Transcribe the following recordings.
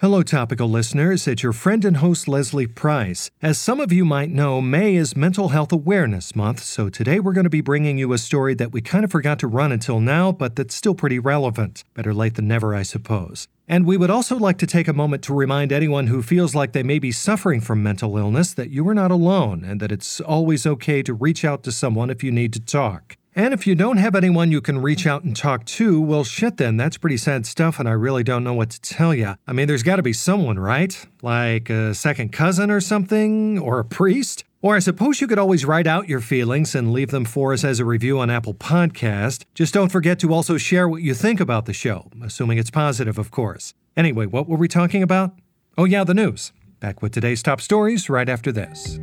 Hello, topical listeners. It's your friend and host, Leslie Price. As some of you might know, May is Mental Health Awareness Month, so today we're going to be bringing you a story that we kind of forgot to run until now, but that's still pretty relevant. Better late than never, I suppose. And we would also like to take a moment to remind anyone who feels like they may be suffering from mental illness that you are not alone and that it's always okay to reach out to someone if you need to talk. And if you don't have anyone you can reach out and talk to, well, shit then, that's pretty sad stuff, and I really don't know what to tell you. I mean, there's got to be someone, right? Like a second cousin or something? Or a priest? Or I suppose you could always write out your feelings and leave them for us as a review on Apple Podcast. Just don't forget to also share what you think about the show, assuming it's positive, of course. Anyway, what were we talking about? Oh, yeah, the news. Back with today's top stories right after this.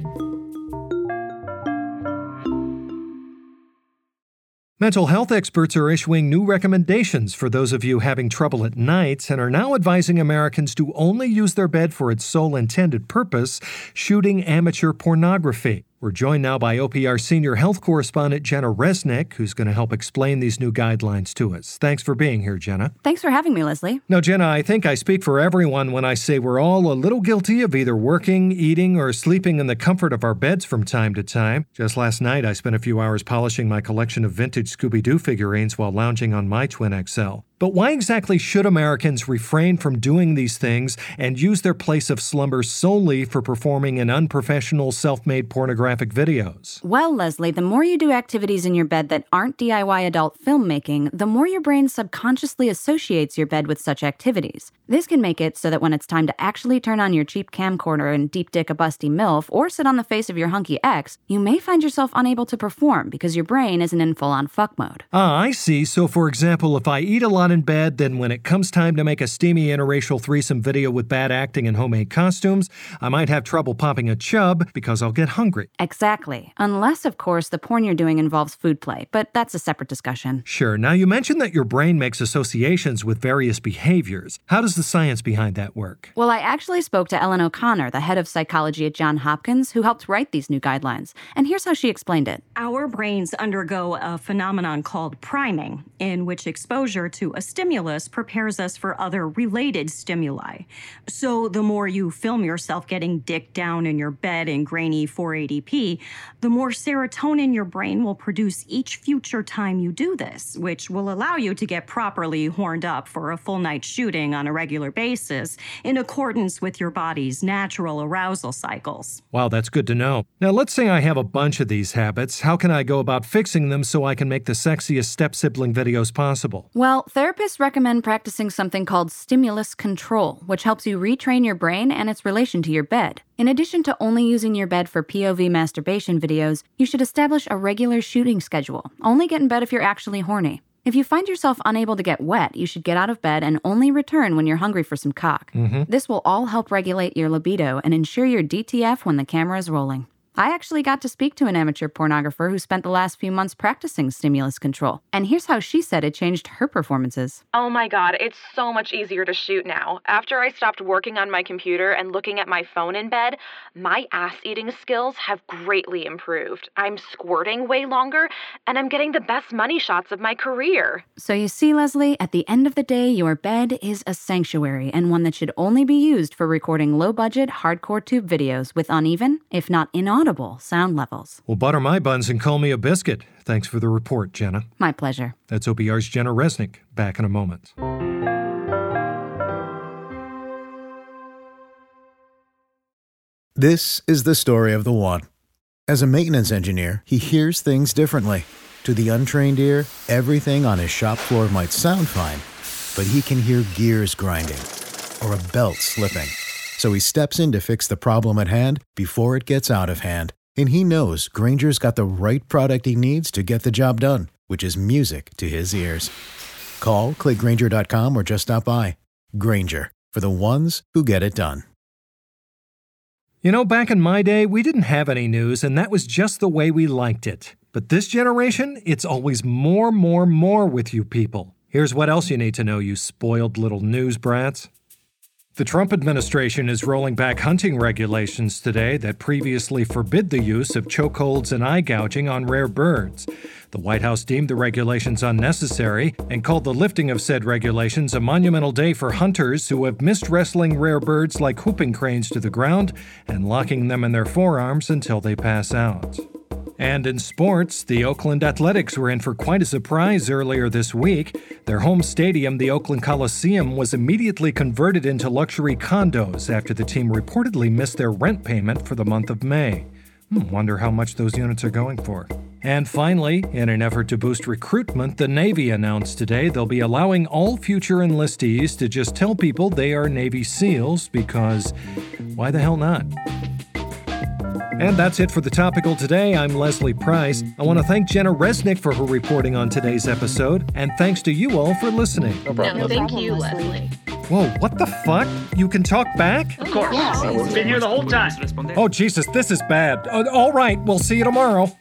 Mental health experts are issuing new recommendations for those of you having trouble at night and are now advising Americans to only use their bed for its sole intended purpose shooting amateur pornography. We're joined now by OPR senior health correspondent Jenna Resnick, who's going to help explain these new guidelines to us. Thanks for being here, Jenna. Thanks for having me, Leslie. Now, Jenna, I think I speak for everyone when I say we're all a little guilty of either working, eating, or sleeping in the comfort of our beds from time to time. Just last night, I spent a few hours polishing my collection of vintage Scooby Doo figurines while lounging on my Twin XL. But why exactly should Americans refrain from doing these things and use their place of slumber solely for performing in unprofessional, self made pornographic videos? Well, Leslie, the more you do activities in your bed that aren't DIY adult filmmaking, the more your brain subconsciously associates your bed with such activities. This can make it so that when it's time to actually turn on your cheap camcorder and deep dick a busty MILF or sit on the face of your hunky ex, you may find yourself unable to perform because your brain isn't in full on fuck mode. Ah, I see. So, for example, if I eat a lot in bed, then when it comes time to make a steamy interracial threesome video with bad acting and homemade costumes, I might have trouble popping a chub because I'll get hungry. Exactly. Unless, of course, the porn you're doing involves food play, but that's a separate discussion. Sure. Now, you mentioned that your brain makes associations with various behaviors. How does the science behind that work? Well, I actually spoke to Ellen O'Connor, the head of psychology at Johns Hopkins, who helped write these new guidelines. And here's how she explained it Our brains undergo a phenomenon called priming, in which exposure to a stimulus prepares us for other related stimuli. So, the more you film yourself getting dick down in your bed in grainy 480p, the more serotonin your brain will produce each future time you do this, which will allow you to get properly horned up for a full night shooting on a regular basis in accordance with your body's natural arousal cycles. Wow, that's good to know. Now, let's say I have a bunch of these habits. How can I go about fixing them so I can make the sexiest step sibling videos possible? Well, therapists recommend practicing something called stimulus control, which helps you retrain your brain and its relation to your bed. In addition to only using your bed for POV masturbation videos, you should establish a regular shooting schedule. Only get in bed if you're actually horny. If you find yourself unable to get wet, you should get out of bed and only return when you're hungry for some cock. Mm-hmm. This will all help regulate your libido and ensure your DTF when the camera is rolling. I actually got to speak to an amateur pornographer who spent the last few months practicing stimulus control. And here's how she said it changed her performances. Oh my god, it's so much easier to shoot now. After I stopped working on my computer and looking at my phone in bed, my ass eating skills have greatly improved. I'm squirting way longer, and I'm getting the best money shots of my career. So you see, Leslie, at the end of the day, your bed is a sanctuary and one that should only be used for recording low budget, hardcore tube videos with uneven, if not inaudible, sound levels. Well, butter my buns and call me a biscuit. Thanks for the report, Jenna. My pleasure. That's OPR's Jenna Resnick. Back in a moment. This is the story of the one. As a maintenance engineer, he hears things differently. To the untrained ear, everything on his shop floor might sound fine, but he can hear gears grinding or a belt slipping. So he steps in to fix the problem at hand before it gets out of hand. And he knows Grainger's got the right product he needs to get the job done, which is music to his ears. Call, clickgrainger.com, or just stop by. Granger, for the ones who get it done. You know, back in my day, we didn't have any news, and that was just the way we liked it. But this generation, it's always more, more, more with you people. Here's what else you need to know, you spoiled little news brats. The Trump administration is rolling back hunting regulations today that previously forbid the use of chokeholds and eye gouging on rare birds. The White House deemed the regulations unnecessary and called the lifting of said regulations a monumental day for hunters who have missed wrestling rare birds like whooping cranes to the ground and locking them in their forearms until they pass out. And in sports, the Oakland Athletics were in for quite a surprise earlier this week. Their home stadium, the Oakland Coliseum, was immediately converted into luxury condos after the team reportedly missed their rent payment for the month of May. Hmm, wonder how much those units are going for. And finally, in an effort to boost recruitment, the Navy announced today they'll be allowing all future enlistees to just tell people they are Navy SEALs because why the hell not? And that's it for the topical today. I'm Leslie Price. I want to thank Jenna Resnick for her reporting on today's episode, and thanks to you all for listening. No problem. No, thank you, Leslie. Whoa, what the fuck? You can talk back? Of course. We've been here the whole time. Oh, Jesus, this is bad. Uh, all right, we'll see you tomorrow.